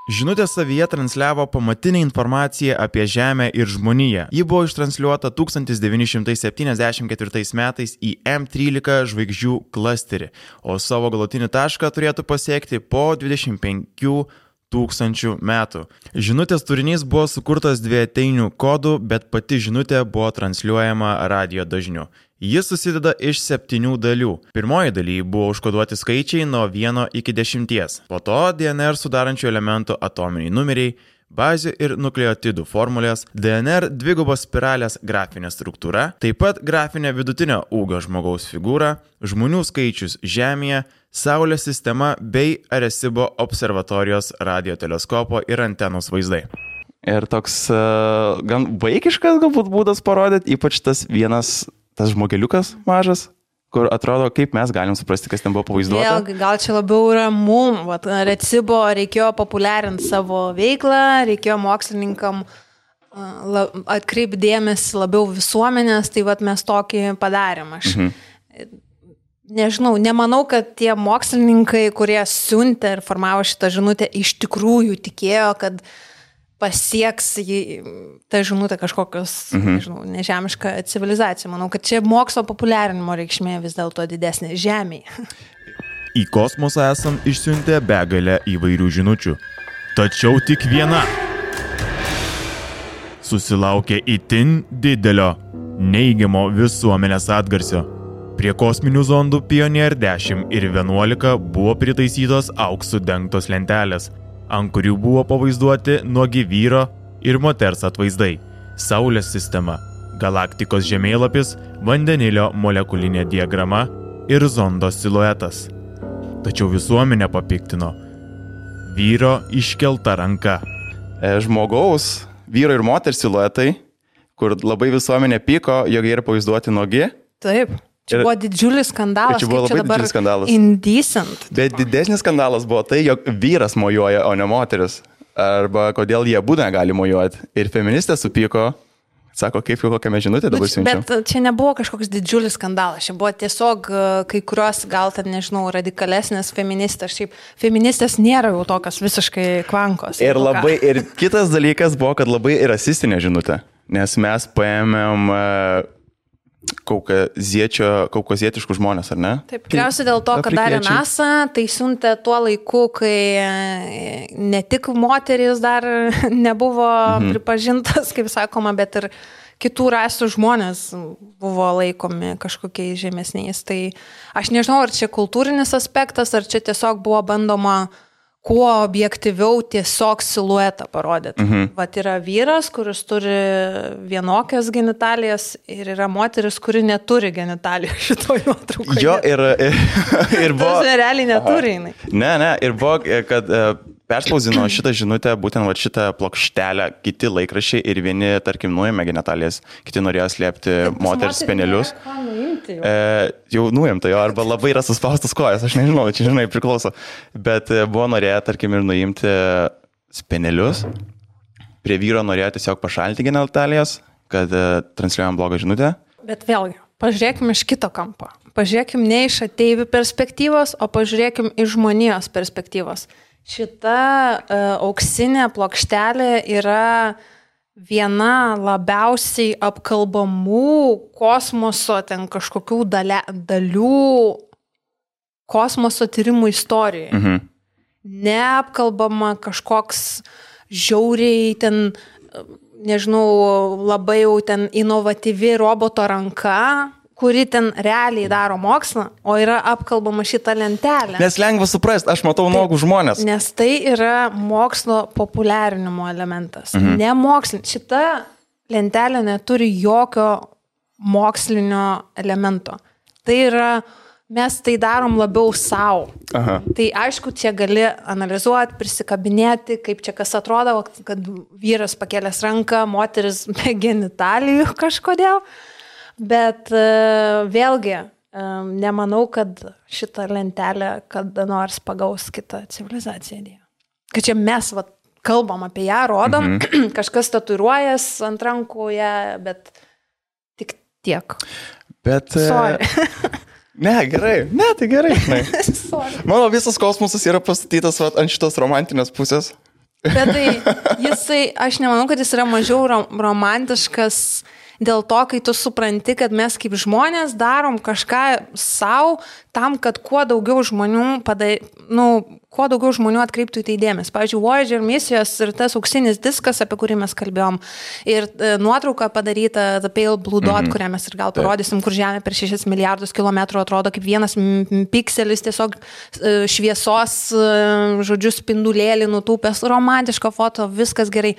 Žinutė savyje transliavo pamatinę informaciją apie Žemę ir žmoniją. Ji buvo ištransliuota 1974 metais į M13 žvaigždžių klasterį, o savo galutinį tašką turėtų pasiekti po 25 tūkstančių metų. Žinutės turinys buvo sukurtas dviejatinių kodų, bet pati žinutė buvo transliuojama radio dažniu. Jis susideda iš septynių dalių. Pirmoji daly buvo užkoduoti skaičiai nuo 1 iki 10. Po to DNR sudarančių elementų atominiai numeriai, bazių ir nukleotidų formulės, DNR dvigubos spiralės grafinė struktūra, taip pat grafinė vidutinio ūgio žmogaus figūra, žmonių skaičius Žemėje, Saulės sistema bei Arecibo observatorijos radioteleskopo ir antenos vaizdai. Ir toks uh, gan vaikiškas galbūt būdas parodyti, ypač tas vienas, tas žmogeliukas mažas, kur atrodo, kaip mes galim suprasti, kas ten buvo pavaizduota. Vėlgi, gal čia labiau yra mum, vat, Recibo reikėjo populiarinti savo veiklą, reikėjo mokslininkam atkreipdėmėsi labiau visuomenės, tai vat mes tokį padarėm. Aš mhm. nežinau, nemanau, kad tie mokslininkai, kurie siuntė ir formavo šitą žinutę, iš tikrųjų tikėjo, kad pasieks jį, ta žinutė kažkokios, mhm. nežinau, nežemiška civilizacija. Manau, kad čia mokslo populiarinimo reikšmė vis dėlto didesnė Žemėje. Į kosmosą esam išsiuntę begalę įvairių žinučių. Tačiau tik viena susilaukė itin didelio neigiamo visuomenės atgarsio. Prie kosminių zondų Pionier 10 ir 11 buvo pritaisytos auksų dengtos lentelės, ant kurių buvo pavaizduoti nuogi vyro ir moters atvaizdai - Saulės sistema, galaktikos žemėlapis, vandenilio molekulinė diagrama ir zondo siluetas. Tačiau visuomenė papiktino vyro iškelta ranka. E, Žmogaus, vyro ir moters siluetai, kur labai visuomenė pyko, jog jie yra pavaizduoti nogi. Taip. Čia buvo didžiulis skandalas. Čia buvo labai dabar didžiulis skandalas. Indecent. Bet didesnis skandalas buvo tai, jog vyras mojuoja, o ne moteris. Arba kodėl jie būdą gali mojuoti. Ir feministė supyko, sako, kaip jau kokią žinutę dabar Nu, čia- siunčiam. Bet čia nebuvo kažkoks didžiulis skandalas, čia buvo tiesiog e, kai kurios gal ten, nežinau, radikalesnės feministės. Šiaip feministės nėra jau tokios visiškai kvankos. Ir labai, ir kitas dalykas buvo, kad labai rasistinė žinutė. Nes mes paėmėm kaukaziečio, kaukazietiškų žmonės, ar ne? Taip, tikriausiai dėl to, kad darė. NASA, tai siuntė tuo laiku, kai e, ne tik moteris dar nebuvo mhm. pripažintas, kaip sakoma, bet ir kitų rasių žmonės buvo laikomi kažkokiais žemesniais. Tai aš nežinau, ar čia kultūrinis aspektas, ar čia tiesiog buvo bandoma kuo objektyviau tiesiog siluetą parodyti. Mhm. Vat yra vyras, kuris turi vienokias genitalijas ir yra moteris, kuri neturi genitalijų šitoje nuotraukoje. Jo, ir, ir, ir buvo. Tas realiai neturi jinai. Ne, ne, ir buvo, kad e, perspausdino šitą žinutę, būtent va, šitą plokštelę, kiti laikrašiai ir vieni, tarkim, nuėmė genitalijas, kiti norėjo slėpti moters penelius. E, jau nuimta jo, arba labai yra suspaustas kojas, aš nežinau, čia žinai priklauso. Bet e, buvo norėję, tarkim, ir nuimti spenelius. Prie vyro norėjo tiesiog pašalinti genitalijas, kad e, transliuojam blogą žinutę. Bet vėlgi, pažiūrėkime iš kito kampo. Pažiūrėkime ne iš ateivių perspektyvos, o pažiūrėkime iš žmonijos perspektyvos. Šita uh, auksinė plokštelė yra viena labiausiai apkalbamų kosmoso ten kažkokių dale, dalių kosmoso tyrimų istorijoje. Mhm. Neapkalbama kažkoks žiauriai ten, nežinau, labai jau ten inovatyvi roboto ranka, kuri ten realiai daro mokslą, o yra apkalbama šitą lentelę. Nes lengva suprasti, aš matau nuogų žmonės. Nes tai yra mokslo populiarinimo elementas. Mhm. Ne mokslinis. Šita lentelė neturi jokio mokslinio elemento. Tai yra, mes tai darom labiau savo. Tai aišku, čia gali analizuoti, prisikabinėti, kaip čia kas atrodo, kad vyras pakėlęs ranką, moteris be genitalijų kažkodėl. Bet e, vėlgi, e, nemanau, kad šitą lentelę kada nors pagaus kitą civilizaciją. Dėjo. Kad čia mes vat, kalbam apie ją, rodom, mm -hmm. kažkas tatuiruojas ant rankų ją, bet tik tiek. Bet. e, Sorry. Ne, gerai, ne, tai gerai. Mano visas kosmosas yra pastatytas vat, ant šitos romantinės pusės. Bet tai jisai, aš nemanau, kad jis yra mažiau rom romantiškas dėl to, kai tu supranti, kad mes kaip žmonės darom kažką savo tam, kad kuo daugiau žmonių padai, nu, kuo daugiau žmonių atkreiptų į tai dėmesį. Pavyzdžiui, Voyager misijos ir tas auksinis diskas, apie kurį mes kalbėjom, ir e, nuotrauka padaryta The Pale Blue Dot, mm -hmm. kurią mes ir gal parodysim, kur Žemė per 6 milijardus kilometrų atrodo kaip vienas pikselis, tiesiog e, šviesos, e, žodžiu, spindulėlį nutūpęs, romantiška foto, viskas gerai.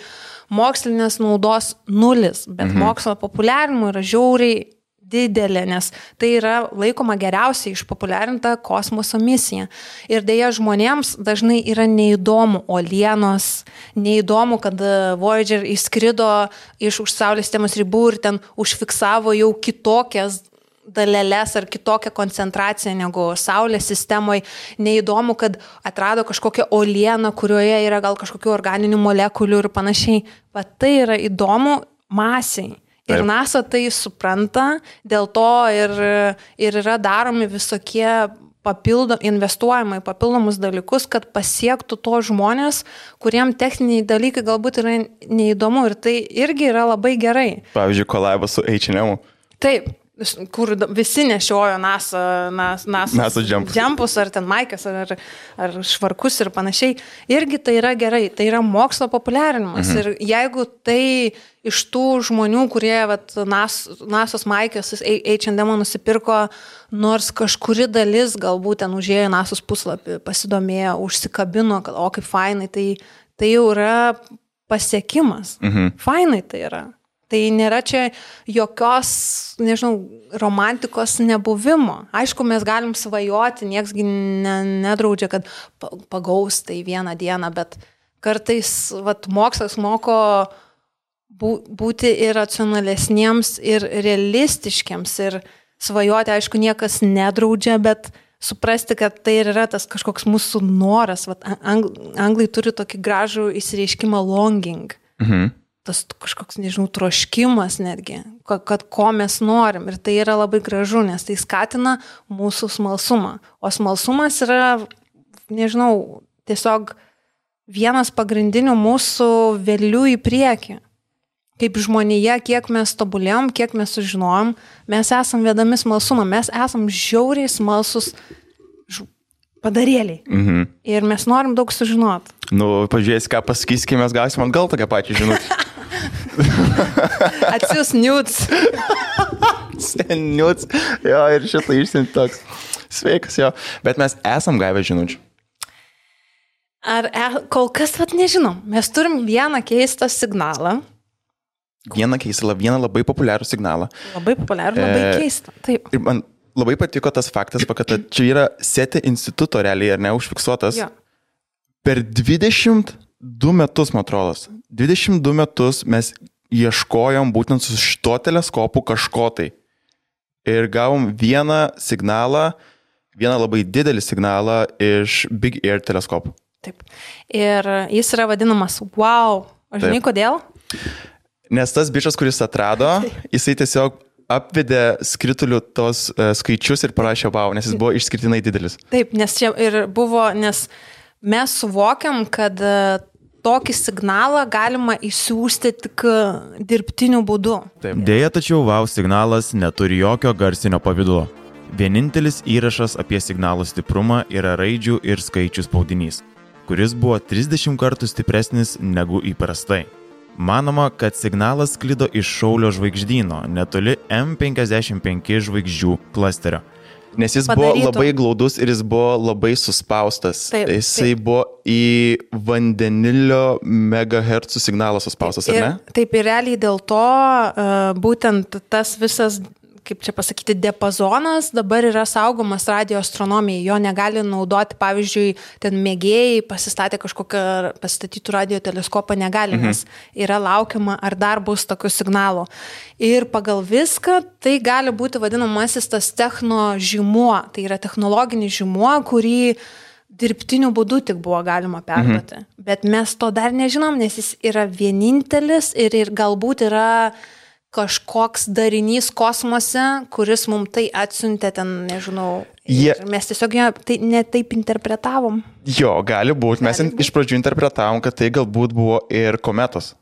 Mokslinės naudos nulis, bet mhm. mokslo populiarinimo yra žiauriai didelė, nes tai yra laikoma geriausiai išpopuliarinta kosmoso misija. Ir dėja žmonėms dažnai yra neįdomu olienos, neįdomu, kad e, Voyager įskrido iš už Saulės sistemos ribų ir ten užfiksavo jau kitokias daleles ar kitokią koncentraciją negu Saulės sistemoje. Neįdomu, kad atrado kažkokią olieną, kurioje yra gal kažkokių organinių molekulių ir panašiai. Bet tai yra įdomu masiai. Ir. NASA tai supranta, dėl to ir, ir yra daromi visokie papildo, investuojama į papildomus dalykus, kad pasiektų to žmonės, kuriem techniniai dalykai galbūt yra neįdomu ir tai irgi yra labai gerai. Pavyzdžiui, kolabas su H&M. Taip, kur visi nešiojo NASA, nas, NASA, NASA džempus. džempus ar ten maikas, ar, ar švarkus ir panašiai. Irgi tai yra gerai, tai yra mokslo populiarinimas. Mhm. Ir jeigu tai iš tų žmonių, kurie vat, nas, NASA's maikės H&M nusipirko, nors kažkuri dalis galbūt ten užėjo NASA's puslapį, pasidomėjo, užsikabino, kad o kaip fainai, tai, tai jau yra pasiekimas. Mhm. Fainai tai yra. Tai nėra čia jokios, nežinau, romantikos nebuvimo. Aišku, mes galim svajoti, nieksgi ne, nedraudžia, kad pa- pagaus tai vieną dieną, bet kartais vat, mokslas moko bū- būti ir racionalesniems, ir realistiškiams. Ir svajoti, aišku, niekas nedraudžia, bet suprasti, kad tai yra tas kažkoks mūsų noras. Vat, ang, anglai turi tokį gražų įsireiškimą longing Mhm. Tas kažkoks, nežinau, troškimas netgi, kad, kad ko mes norim. Ir tai yra labai gražu, nes tai skatina mūsų smalsumą. O smalsumas yra, nežinau, tiesiog vienas pagrindinių mūsų vėlių į priekį. Kaip žmonėje, kiek mes tobulėjom, kiek mes sužinojom, mes esam vedami smalsumą, mes esam žiauriai smalsus padarėliai. Mhm. Ir mes norim daug sužinoti. Nu, pažiūrės, ką pasakys, kai mes gausim atgal tokią pačią žinutę. Atsius niuts. Seniuts. Jo, ir šitą išsiuntį toks. Sveikas, jo. Bet mes esam gavę žinučių. Ar e, kol kas vat nežinom, mes turim vieną keistą signalą, Vieną keistą, vieną labai populiarų signalą. labai populiarų, labai E, keistą. Taip. Ir man labai patiko tas faktas, kad čia yra SETI instituto realiai, ar ne, užfiksuotas. Jo. Per 22 metus, man atrodo, 22 metus mes ieškojom būtent su šito teleskopu kažko tai. Ir gavom vieną signalą, vieną labai didelį signalą iš Big Air teleskopų. Taip. Ir jis yra vadinamas wow. O žinai kodėl? Nes tas bičias, kuris atrado, jisai tiesiog apvedė skritulių tos uh, skaičius ir parašė wow, nes jis buvo išskirtinai didelis. Taip, nes čia ir buvo, nes mes suvokiam, kad e, tokį signalą galima įsiųsti tik e, dirbtiniu būdu. Deja, tačiau WOW signalas neturi jokio garsinio pavydulo. Vienintelis įrašas apie signalo stiprumą yra raidžių ir skaičių spaudinys, kuris buvo 30 kartų stipresnis negu įprastai. Manoma, kad signalas sklido iš Šaulio žvaigždyno, netoli M55 žvaigždžių klasterio. Nes jis Padarytų. buvo labai glaudus ir jis buvo labai suspaustas. Taip, Jisai taip. buvo į vandenilio megahertzų signalą suspaustas, ar Ir, ne? taip ir realiai dėl to uh, būtent tas visas, kaip čia pasakyti, diapazonas dabar yra saugomas radioastronomijai. Jo negali naudoti, pavyzdžiui, ten mėgėjai pasistatė kažkokią pastatytų radio teleskopą, negali, mhm. nes yra laukiama, ar dar bus tokių signalų. Ir pagal viską tai gali būti vadinamasis tas techno žymuo, tai yra technologinis žymuo, kurį dirbtiniu būdu tik buvo galima perduoti. Mhm. Bet mes to dar nežinom, nes jis yra vienintelis ir, ir galbūt yra kažkoks darinys kosmose, kuris mums tai atsiuntė ten, nežinau. Jie- Ir mes tiesiog ją tai netaip interpretavom. Jo, gali būti. Mes Gali in- iš pradžių interpretavom, kad tai galbūt buvo ir kometos.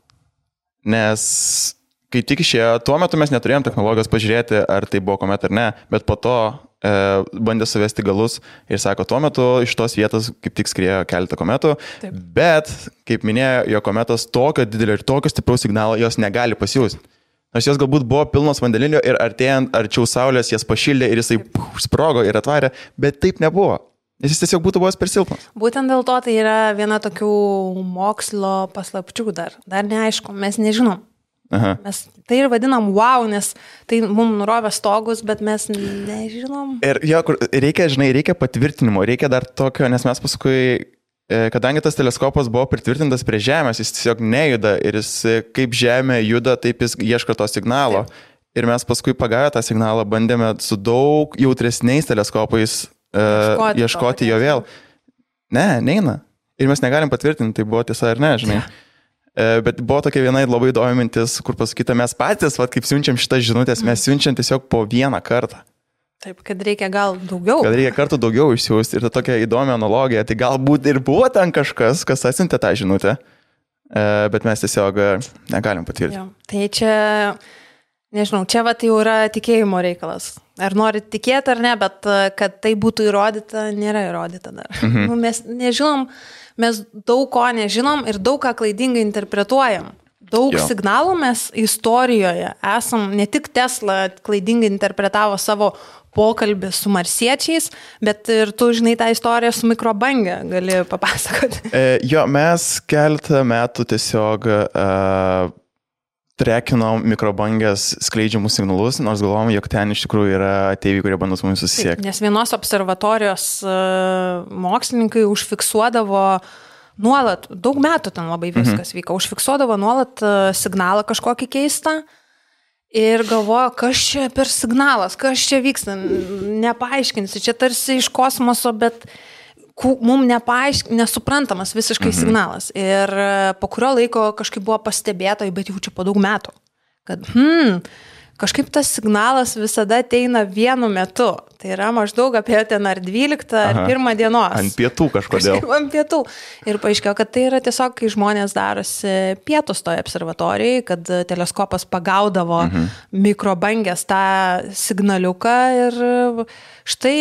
Nes kai tik išėjo, tuo metu mes neturėjom technologijos pažiūrėti, ar tai buvo kometa ar ne, bet po to e, bandė suvesti galus ir sako, tuo metu iš tos vietos kaip tik skriejo keletą kometų, Taip. bet, kaip minėjo, jo kometos tokio didelio ir tokio stipraus signalo jos negali pasiūsti. Nors jos galbūt buvo pilnos vandeninio ir artėjant arčiau Saulės jas pašildė ir jisai puh, sprogo ir atvarė, bet taip nebuvo. Nes jis tiesiog būtų buvęs per silpnas. Būtent dėl to tai yra viena tokių mokslo paslapčių dar. Dar neaišku, mes nežinom. Aha. Mes tai ir vadinam wow, nes tai mums nurovė stogus, bet mes nežinom. Ir jo, reikia, žinai, reikia patvirtinimo, reikia dar tokio, nes mes paskui, kadangi tas teleskopas buvo pritvirtintas prie Žemės, jis tiesiog nejuda ir jis e, kaip Žemė juda, taip jis ieško to signalo. Ir mes paskui pagavę tą signalą bandėme su daug jautresniais teleskopais uh, Ieškoti to ieškoti jo vėl. Ne, neina. Ir mes negalim patvirtinti, tai buvo tiesa ar ne, žinai. E, Bet buvo tokia viena labai įdomi mintis, kur pasakyta, mes patys, va, kaip siunčiam šitas žinutės, mes siunčiam tiesiog po vieną kartą. Taip, kad reikia gal daugiau. kad reikia kartų daugiau išsiųsti ir ta tokia įdomi analogija, tai galbūt ir buvo ten kažkas, kas atsintė tą žinutę, e, bet mes tiesiog e, negalim patvirtinti. Jo. Tai čia, nežinau, čia va tai jau yra tikėjimo reikalas. Ar norit tikėti ar ne, bet e, kad tai būtų įrodyta, nėra įrodyta dar. Mhm. Nu, mes nežinom, mes daug ko nežinom ir daug ką klaidingai interpretuojam. Daug jo. signalų mes istorijoje esam, ne tik Tesla klaidingai interpretavo savo pokalbį su marsiečiais, bet ir tu žinai tą istoriją su mikrobangė, gali papasakoti. E, jo, mes keletą metų tiesiog uh, trekinom mikrobangės skleidžiamus signalus, nors galvom, jog ten iš tikrųjų yra ateiviai, kurie bando su mumis susisiekti. Nes vienos observatorijos e, mokslininkai užfiksuodavo nuolat, daug metų ten labai viskas mhm. vyko, užfiksuodavo nuolat e, signalą kažkokį keistą. Ir galvoju, kas čia per signalas, kas čia vyksta, N- nepaaiškinsi, čia tarsi iš kosmoso, bet mums nepaaišk, nesuprantamas visiškai mhm. signalas. Ir e, po kurio laiko kažkaip buvo pastebėta, bet jau čia po daug metų, kad, hmm, kažkaip tas signalas visada ateina vienu metu. Tai yra maždaug apie ten ar 12 ar Aha. 1 dienos. Ant pietų kažkodėl. Kažkaip ant pietų. Ir paaiškėjo, kad tai yra tiesiog, kai žmonės darosi pietus toje observatorijai, kad teleskopas pagaudavo mhm. mikrobangės tą signaliuką ir štai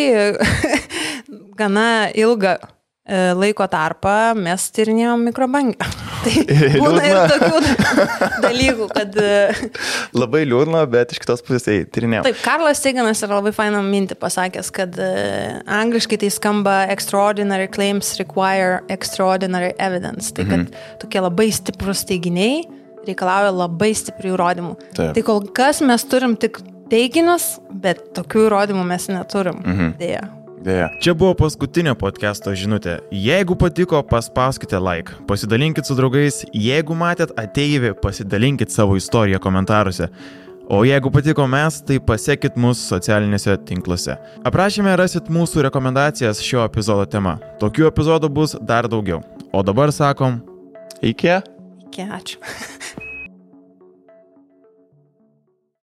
gana ilgą laiko tarpą mes tyrinėjom mikrobangę. Tai būna ir tokių dalykų, kad e, Labai liūdna, bet iš kitos pusės, tai tyrinėjau. Taip, Karlas Teiganas yra labai fainą mintį pasakęs, kad uh, angliškai tai skamba extraordinary claims require extraordinary evidence. Tai kad tokie labai stiprus teiginiai reikalauja labai stiprių įrodymų. Taip. Tai kol kas mes turim tik teiginius, bet tokių įrodymų mes neturim. Mhm. Dėja. Dėja. Čia buvo paskutinė podcast'o žinutė. Jeigu patiko, paspauskite like, pasidalinkit su draugais, jeigu matėt ateivį, pasidalinkit savo istoriją komentaruose. O jeigu patiko mes, tai pasiekit mus socialinėse tinkluose. Aprašyme rasit mūsų rekomendacijas šio epizodo tema. Tokių epizodų bus dar daugiau. O dabar sakom, Iki. Iki, ačiū.